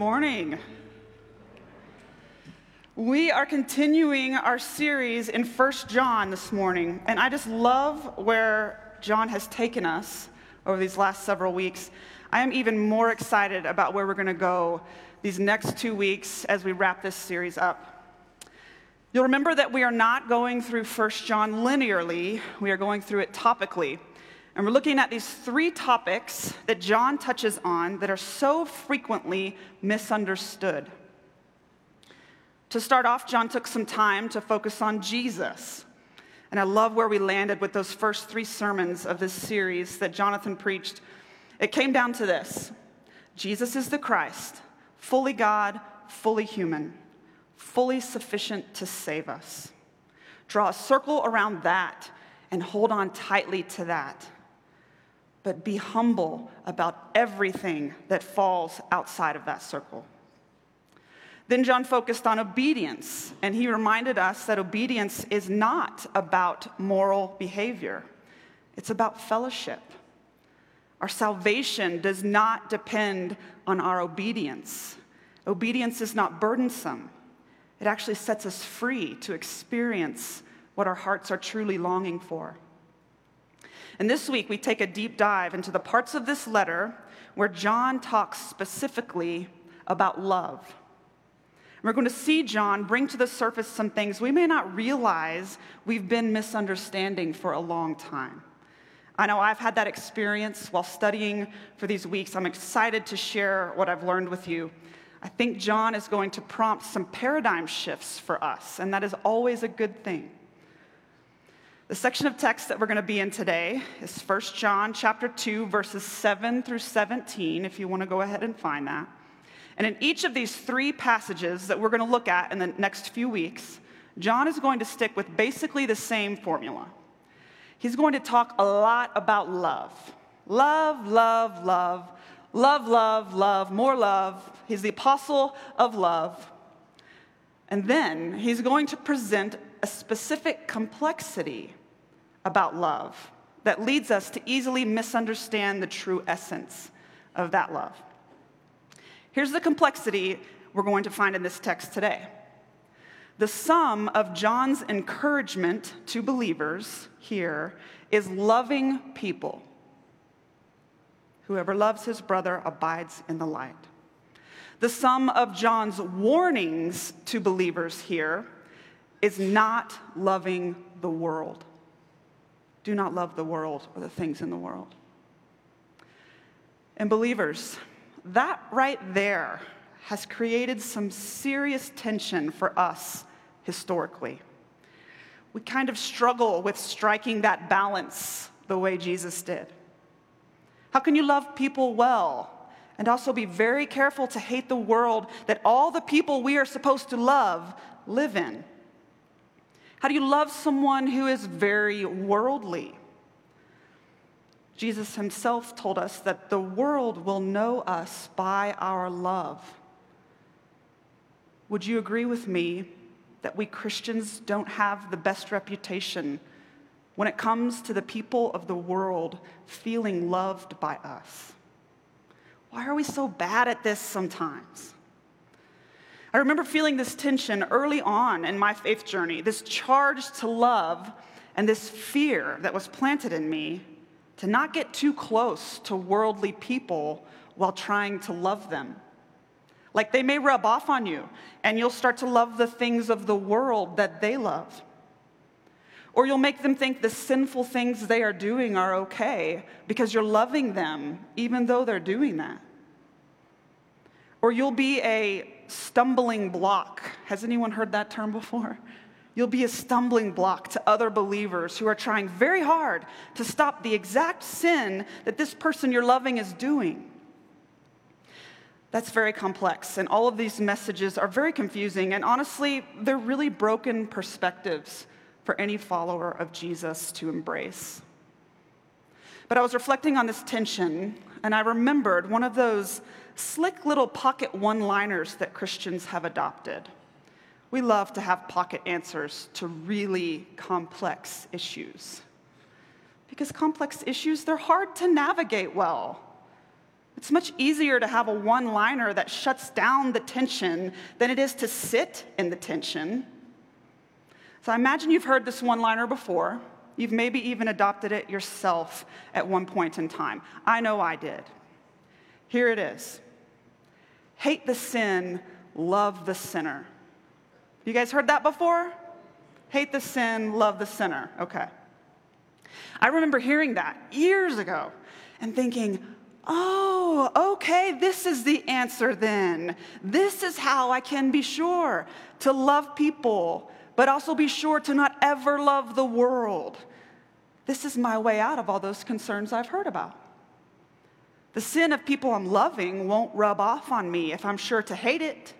Morning. We are continuing our series in First John this morning, and I just love where John has taken us over these last several weeks. I am even more excited about where we're going to go these next two weeks as we wrap this series up. You'll remember that we are not going through First John linearly, we are going through it topically. And we're looking at these three topics that John touches on that are so frequently misunderstood. To start off, John took some time to focus on Jesus. And I love where we landed with those first three sermons of this series that Jonathan preached. It came down to this Jesus is the Christ, fully God, fully human, fully sufficient to save us. Draw a circle around that and hold on tightly to that but be humble about everything that falls outside of that circle. Then John focused on obedience, and he reminded us that obedience is not about moral behavior, it's about fellowship. Our salvation does not depend on our obedience. Obedience is not burdensome, it actually sets us free to experience what our hearts are truly longing for. And this week, we take a deep dive into the parts of this letter where John talks specifically about love. And we're going to see John bring to the surface some things we may not realize we've been misunderstanding for a long time. I know I've had that experience while studying for these weeks. I'm excited to share what I've learned with you. I think John is going to prompt some paradigm shifts for us, and that is always a good thing. The section of text that we're going to be in today is 1 John chapter 2 verses 7 through 17 if you want to go ahead and find that. And in each of these three passages that we're going to look at in the next few weeks, John is going to stick with basically the same formula. He's going to talk a lot about love. Love, love, love, love, love, love, more love. He's the apostle of love. And then he's going to present a specific complexity about love that leads us to easily misunderstand the true essence of that love. Here's the complexity we're going to find in this text today. The sum of John's encouragement to believers here is loving people. Whoever loves his brother abides in the light. The sum of John's warnings to believers here is not loving the world. Do not love the world or the things in the world. And believers, that right there has created some serious tension for us historically. We kind of struggle with striking that balance the way Jesus did. How can you love people well and also be very careful to hate the world that all the people we are supposed to love live in? How do you love someone who is very worldly? Jesus himself told us that the world will know us by our love. Would you agree with me that we Christians don't have the best reputation when it comes to the people of the world feeling loved by us? Why are we so bad at this sometimes? I remember feeling this tension early on in my faith journey, this charge to love and this fear that was planted in me to not get too close to worldly people while trying to love them. Like they may rub off on you, and you'll start to love the things of the world that they love. Or you'll make them think the sinful things they are doing are okay because you're loving them even though they're doing that. Or you'll be a stumbling block. Has anyone heard that term before? You'll be a stumbling block to other believers who are trying very hard to stop the exact sin that this person you're loving is doing. That's very complex, and all of these messages are very confusing, and honestly, they're really broken perspectives for any follower of Jesus to embrace. But I was reflecting on this tension, and I remembered one of those slick little pocket one liners that Christians have adopted. We love to have pocket answers to really complex issues. Because complex issues, they're hard to navigate well. It's much easier to have a one liner that shuts down the tension than it is to sit in the tension. So I imagine you've heard this one liner before. You've maybe even adopted it yourself at one point in time. I know I did. Here it is Hate the sin, love the sinner. You guys heard that before? Hate the sin, love the sinner. Okay. I remember hearing that years ago and thinking, oh, okay, this is the answer then. This is how I can be sure to love people, but also be sure to not ever love the world. This is my way out of all those concerns I've heard about. The sin of people I'm loving won't rub off on me if I'm sure to hate it.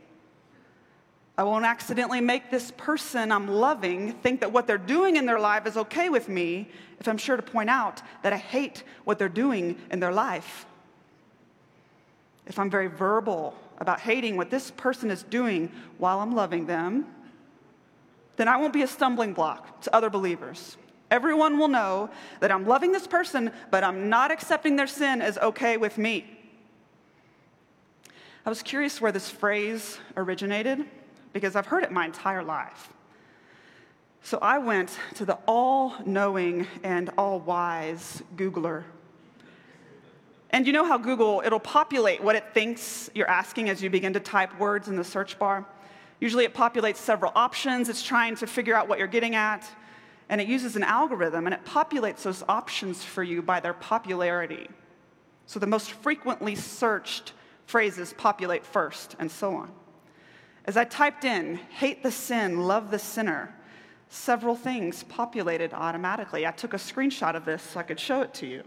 I won't accidentally make this person I'm loving think that what they're doing in their life is okay with me if I'm sure to point out that I hate what they're doing in their life. If I'm very verbal about hating what this person is doing while I'm loving them, then I won't be a stumbling block to other believers. Everyone will know that I'm loving this person, but I'm not accepting their sin as okay with me. I was curious where this phrase originated because I've heard it my entire life. So I went to the all knowing and all wise Googler. And you know how Google, it'll populate what it thinks you're asking as you begin to type words in the search bar? Usually it populates several options. It's trying to figure out what you're getting at and it uses an algorithm and it populates those options for you by their popularity. So the most frequently searched phrases populate first, and so on. As I typed in, hate the sin, love the sinner, several things populated automatically. I took a screenshot of this so I could show it to you.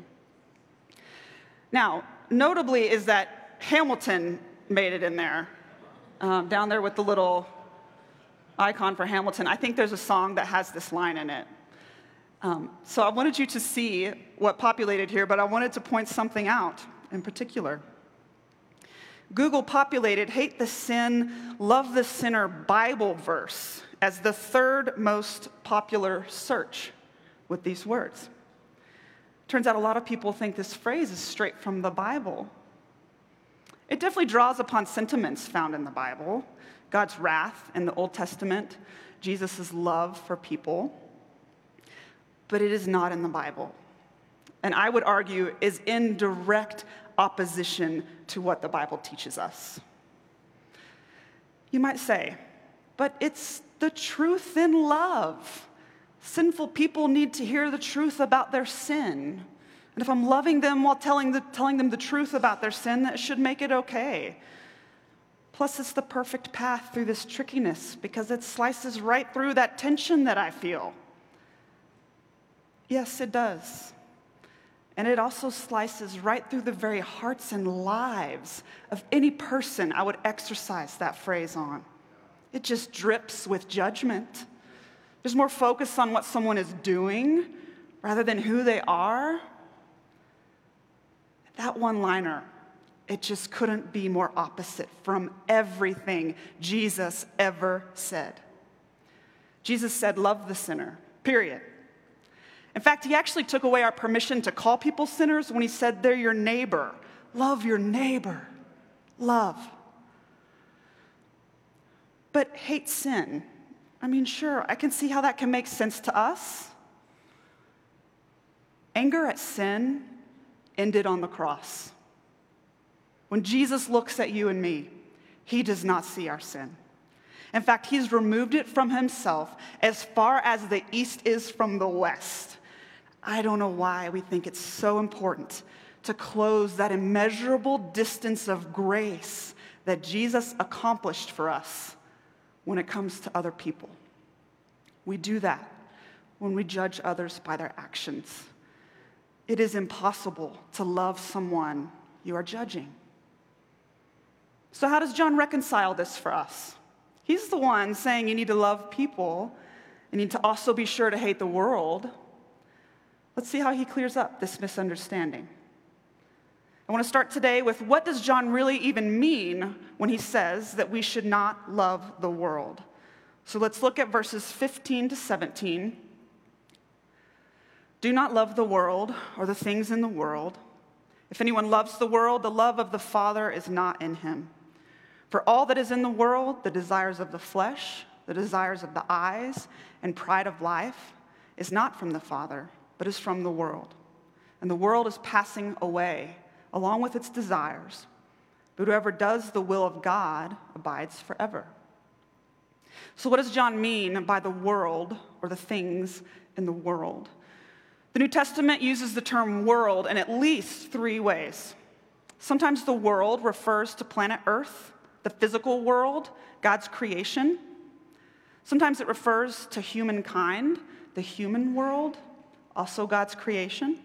Now, notably is that Hamilton made it in there, um, down there with the little icon for Hamilton. I think there's a song that has this line in it. Um, so I wanted you to see what populated here, but I wanted to point something out in particular. Google populated hate the sin, love the sinner Bible verse as the third most popular search with these words. Turns out a lot of people think this phrase is straight from the Bible. It definitely draws upon sentiments found in the Bible, God's wrath in the Old Testament, Jesus' love for people, but it is not in the Bible. And I would argue is in direct opposition to what the Bible teaches us. You might say, but it's the truth in love. Sinful people need to hear the truth about their sin. And if I'm loving them while telling, the, telling them the truth about their sin, that should make it okay. Plus, it's the perfect path through this trickiness because it slices right through that tension that I feel. Yes, it does. And it also slices right through the very hearts and lives of any person I would exercise that phrase on. It just drips with judgment. There's more focus on what someone is doing rather than who they are. That one liner it just couldn't be more opposite from everything Jesus ever said. Jesus said, Love the sinner, period. In fact, he actually took away our permission to call people sinners when he said they're your neighbor. Love your neighbor. Love. But hate sin. I mean, sure, I can see how that can make sense to us. Anger at sin ended on the cross. When Jesus looks at you and me, he does not see our sin. In fact, he's removed it from himself as far as the east is from the west. I don't know why we think it's so important to close that immeasurable distance of grace that Jesus accomplished for us when it comes to other people. We do that when we judge others by their actions. It is impossible to love someone you are judging. So, how does John reconcile this for us? He's the one saying you need to love people, and you need to also be sure to hate the world. Let's see how he clears up this misunderstanding. I want to start today with what does John really even mean when he says that we should not love the world? So let's look at verses 15 to 17. Do not love the world or the things in the world. If anyone loves the world, the love of the Father is not in him. For all that is in the world, the desires of the flesh, the desires of the eyes, and pride of life, is not from the Father, but is from the world. And the world is passing away, along with its desires. But whoever does the will of God abides forever. So, what does John mean by the world or the things in the world? The New Testament uses the term world in at least three ways. Sometimes the world refers to planet Earth, the physical world, God's creation. Sometimes it refers to humankind, the human world, also God's creation.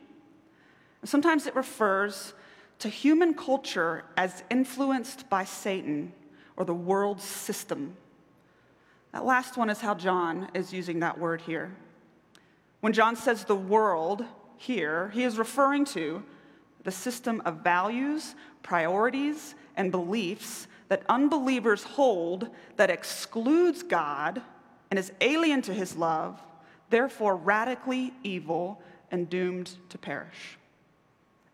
Sometimes it refers to human culture as influenced by Satan or the world system. That last one is how John is using that word here. When John says the world here, he is referring to the system of values, priorities, and beliefs that unbelievers hold that excludes God and is alien to his love, therefore radically evil and doomed to perish.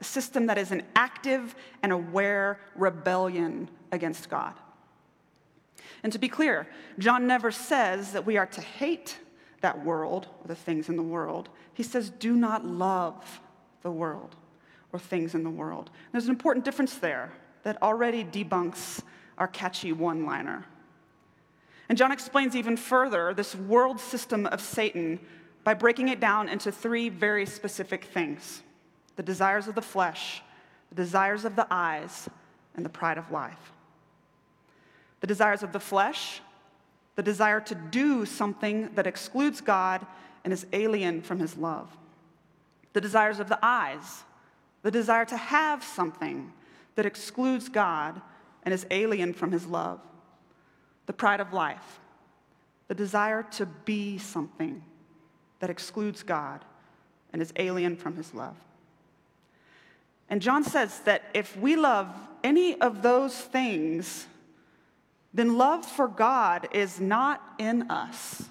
A system that is an active and aware rebellion against God. And to be clear, John never says that we are to hate that world or the things in the world. He says, do not love the world or things in the world. There's an important difference there that already debunks our catchy one liner. And John explains even further this world system of Satan by breaking it down into three very specific things the desires of the flesh, the desires of the eyes, and the pride of life. The desires of the flesh the desire to do something that excludes God and is alien from his love. The desires of the eyes, the desire to have something that excludes God and is alien from his love. The pride of life, the desire to be something that excludes God and is alien from his love. And John says that if we love any of those things, then love for God is not in us.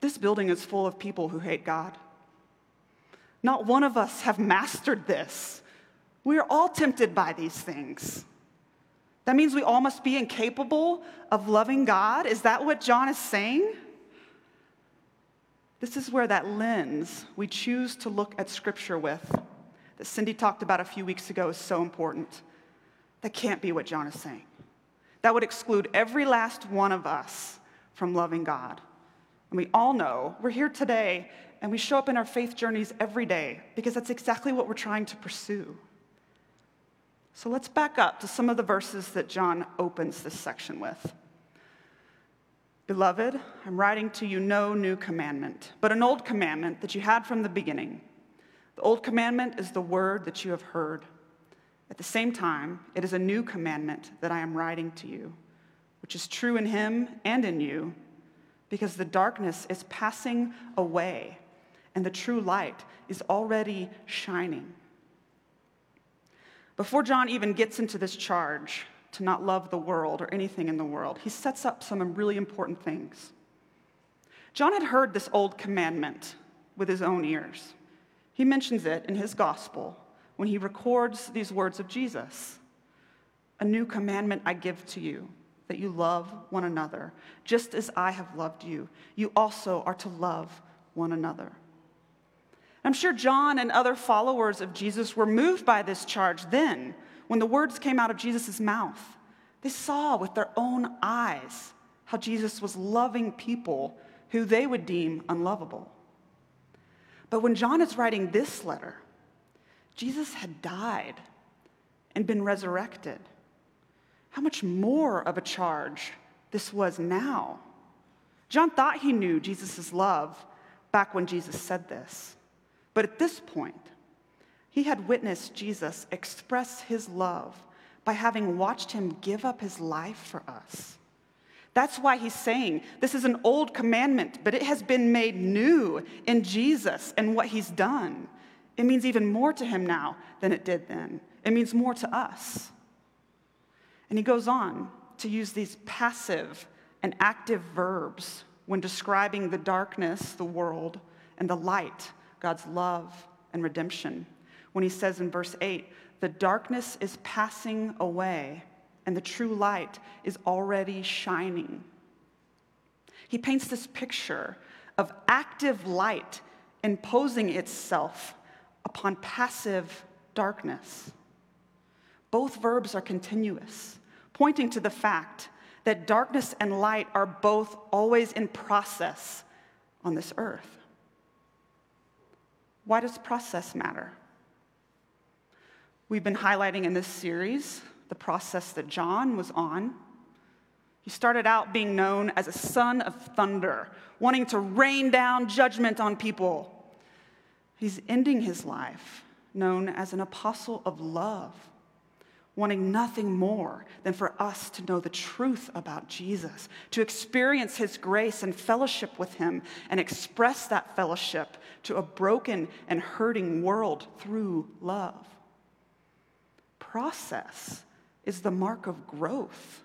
This building is full of people who hate God. Not one of us have mastered this. We are all tempted by these things. That means we all must be incapable of loving God? Is that what John is saying? This is where that lens we choose to look at Scripture with, that Cindy talked about a few weeks ago, is so important. That can't be what John is saying. That would exclude every last one of us from loving God. And we all know we're here today and we show up in our faith journeys every day because that's exactly what we're trying to pursue. So let's back up to some of the verses that John opens this section with. Beloved, I'm writing to you no new commandment, but an old commandment that you had from the beginning. The old commandment is the word that you have heard. At the same time, it is a new commandment that I am writing to you, which is true in him and in you, because the darkness is passing away and the true light is already shining. Before John even gets into this charge to not love the world or anything in the world, he sets up some really important things. John had heard this old commandment with his own ears. He mentions it in his gospel when he records these words of Jesus A new commandment I give to you, that you love one another. Just as I have loved you, you also are to love one another. I'm sure John and other followers of Jesus were moved by this charge then when the words came out of Jesus' mouth. They saw with their own eyes how Jesus was loving people who they would deem unlovable. But when John is writing this letter, Jesus had died and been resurrected. How much more of a charge this was now? John thought he knew Jesus' love back when Jesus said this. But at this point, he had witnessed Jesus express his love by having watched him give up his life for us. That's why he's saying this is an old commandment, but it has been made new in Jesus and what he's done. It means even more to him now than it did then. It means more to us. And he goes on to use these passive and active verbs when describing the darkness, the world, and the light, God's love and redemption. When he says in verse 8, the darkness is passing away and the true light is already shining. He paints this picture of active light imposing itself upon passive darkness. Both verbs are continuous, pointing to the fact that darkness and light are both always in process on this earth. Why does process matter? We've been highlighting in this series the process that John was on. He started out being known as a son of thunder, wanting to rain down judgment on people. He's ending his life known as an apostle of love, wanting nothing more than for us to know the truth about Jesus, to experience his grace and fellowship with him, and express that fellowship to a broken and hurting world through love. Process is the mark of growth.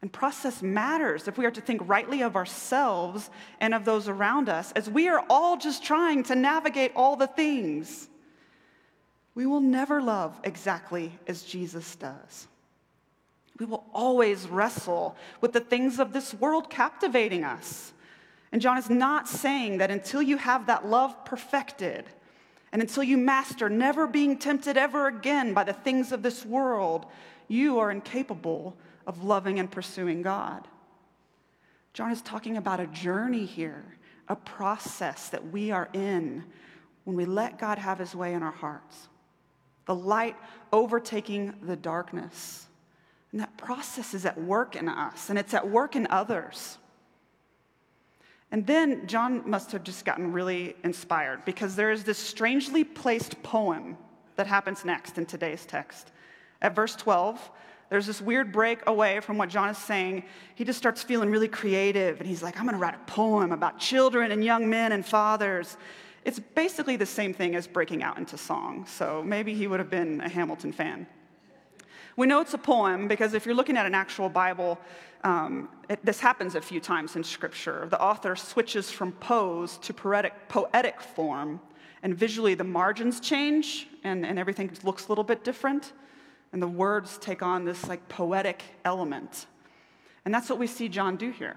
And process matters if we are to think rightly of ourselves and of those around us, as we are all just trying to navigate all the things. We will never love exactly as Jesus does. We will always wrestle with the things of this world captivating us. And John is not saying that until you have that love perfected, and until you master never being tempted ever again by the things of this world, you are incapable of loving and pursuing God. John is talking about a journey here, a process that we are in when we let God have his way in our hearts. The light overtaking the darkness. And that process is at work in us, and it's at work in others. And then John must have just gotten really inspired because there is this strangely placed poem that happens next in today's text. At verse 12, there's this weird break away from what John is saying. He just starts feeling really creative and he's like, I'm going to write a poem about children and young men and fathers. It's basically the same thing as breaking out into song, so maybe he would have been a Hamilton fan. We know it's a poem because if you're looking at an actual Bible, um, it, this happens a few times in Scripture. The author switches from prose to poetic, poetic form, and visually the margins change and, and everything looks a little bit different and the words take on this like poetic element. And that's what we see John do here.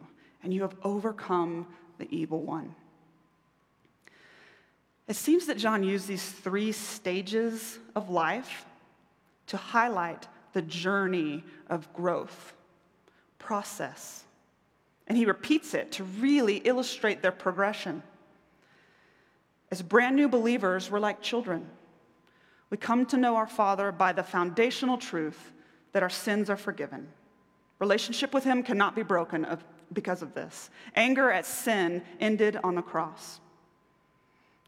and you have overcome the evil one. It seems that John used these three stages of life to highlight the journey of growth, process. And he repeats it to really illustrate their progression. As brand new believers, we're like children. We come to know our Father by the foundational truth that our sins are forgiven. Relationship with Him cannot be broken because of this. Anger at sin ended on the cross.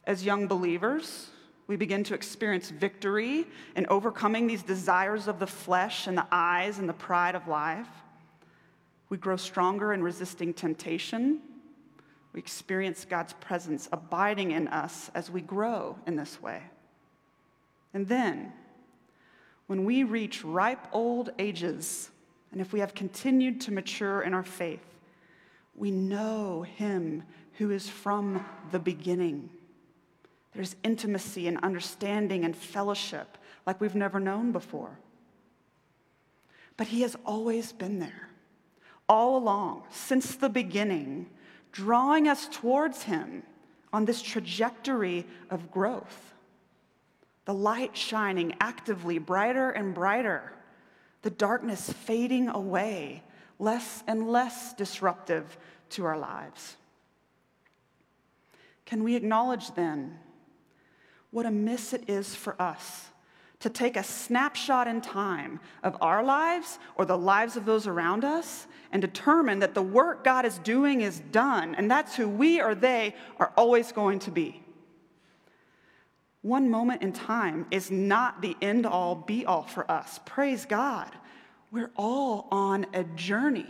As young believers, we begin to experience victory in overcoming these desires of the flesh and the eyes and the pride of life. We grow stronger in resisting temptation. We experience God's presence abiding in us as we grow in this way. And then, when we reach ripe old ages, and if we have continued to mature in our faith, we know Him who is from the beginning. There's intimacy and understanding and fellowship like we've never known before. But He has always been there, all along, since the beginning, drawing us towards Him on this trajectory of growth the light shining actively brighter and brighter, the darkness fading away, less and less disruptive to our lives. Can we acknowledge then what a miss it is for us to take a snapshot in time of our lives or the lives of those around us and determine that the work God is doing is done, and that's who we or they are always going to be? One moment in time is not the end all be all for us. Praise God. We're all on a journey.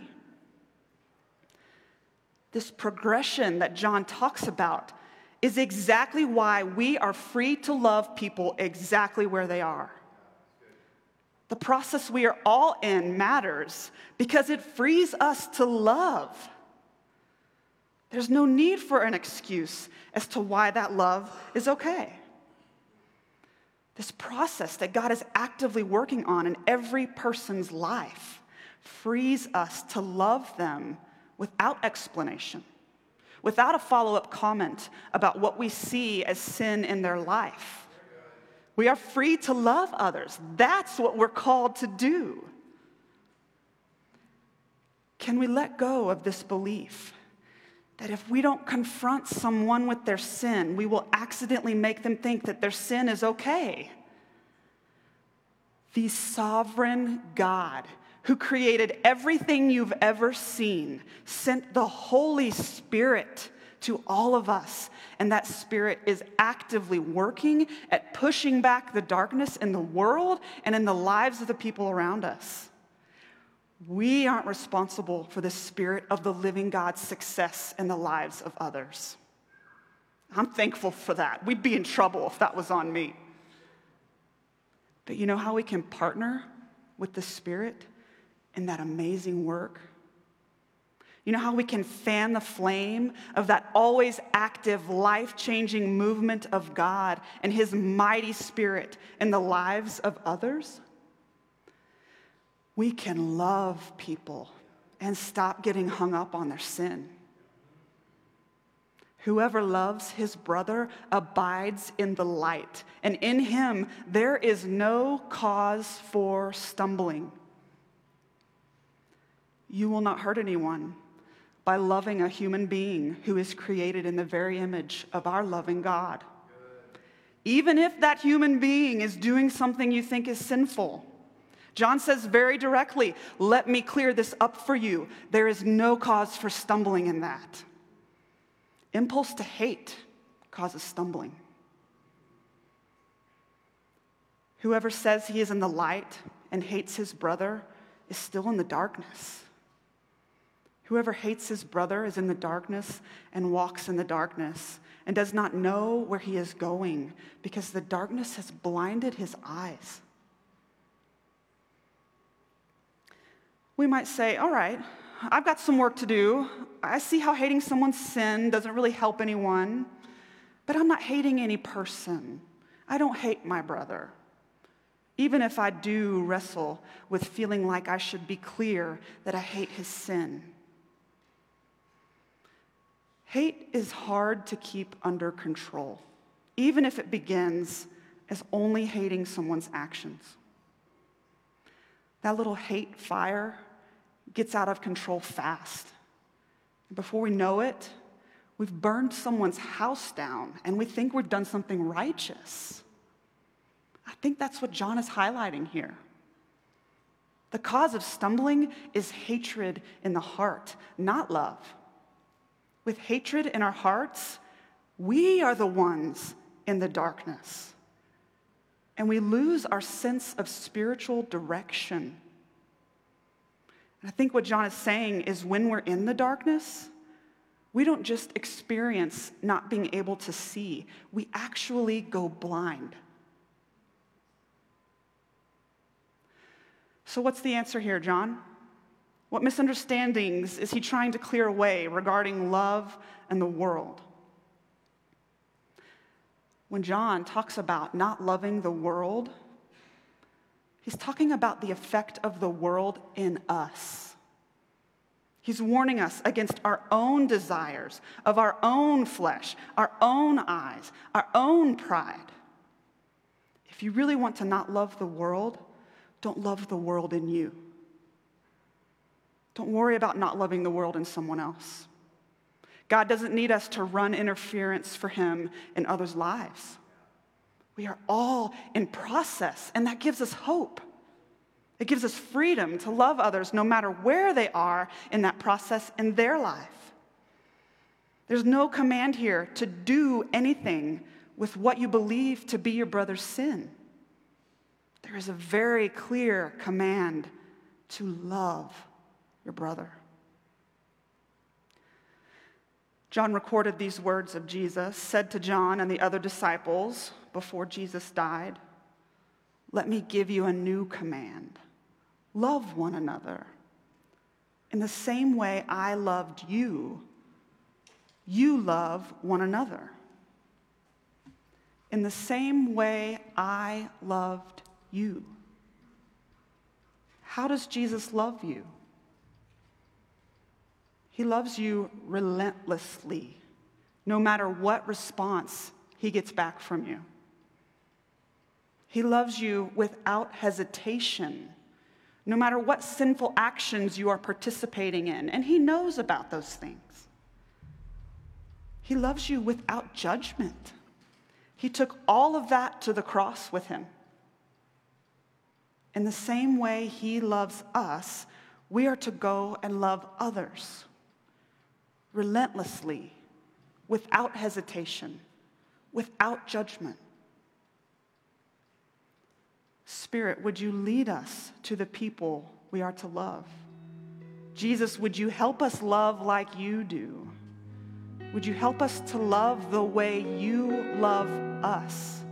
This progression that John talks about is exactly why we are free to love people exactly where they are. The process we are all in matters because it frees us to love. There's no need for an excuse as to why that love is okay. This process that God is actively working on in every person's life frees us to love them without explanation, without a follow up comment about what we see as sin in their life. We are free to love others. That's what we're called to do. Can we let go of this belief that if we don't confront someone with their sin, we will accidentally make them think that their sin is okay? The sovereign God who created everything you've ever seen sent the Holy Spirit to all of us. And that Spirit is actively working at pushing back the darkness in the world and in the lives of the people around us. We aren't responsible for the Spirit of the living God's success in the lives of others. I'm thankful for that. We'd be in trouble if that was on me. But you know how we can partner with the Spirit in that amazing work? You know how we can fan the flame of that always active, life changing movement of God and His mighty Spirit in the lives of others? We can love people and stop getting hung up on their sin. Whoever loves his brother abides in the light, and in him there is no cause for stumbling. You will not hurt anyone by loving a human being who is created in the very image of our loving God. Even if that human being is doing something you think is sinful. John says very directly, Let me clear this up for you. There is no cause for stumbling in that. Impulse to hate causes stumbling. Whoever says he is in the light and hates his brother is still in the darkness. Whoever hates his brother is in the darkness and walks in the darkness and does not know where he is going because the darkness has blinded his eyes. We might say, All right, I've got some work to do. I see how hating someone's sin doesn't really help anyone, but I'm not hating any person. I don't hate my brother. Even if I do wrestle with feeling like I should be clear that I hate his sin. Hate is hard to keep under control, even if it begins as only hating someone's actions. That little hate fire gets out of control fast. And before we know it, we've burned someone's house down and we think we've done something righteous. I think that's what John is highlighting here. The cause of stumbling is hatred in the heart, not love with hatred in our hearts, we are the ones in the darkness. And we lose our sense of spiritual direction. And I think what John is saying is when we're in the darkness, we don't just experience not being able to see, we actually go blind. So, what's the answer here, John? What misunderstandings is he trying to clear away regarding love and the world? When John talks about not loving the world, he's talking about the effect of the world in us. He's warning us against our own desires of our own flesh, our own eyes, our own pride. If you really want to not love the world, don't love the world in you. Don't worry about not loving the world in someone else. God doesn't need us to run interference for Him in others' lives. We are all in process, and that gives us hope. It gives us freedom to love others no matter where they are in that process in their life. There's no command here to do anything with what you believe to be your brother's sin. There is a very clear command to love your brother. John recorded these words of Jesus, said to John and the other disciples before Jesus died Let me give you a new command love one another. In the same way I loved you, you love one another. In the same way I loved you. How does Jesus love you? He loves you relentlessly, no matter what response he gets back from you. He loves you without hesitation, no matter what sinful actions you are participating in, and he knows about those things. He loves you without judgment. He took all of that to the cross with him. In the same way he loves us, we are to go and love others relentlessly, without hesitation, without judgment. Spirit, would you lead us to the people we are to love? Jesus, would you help us love like you do? Would you help us to love the way you love us?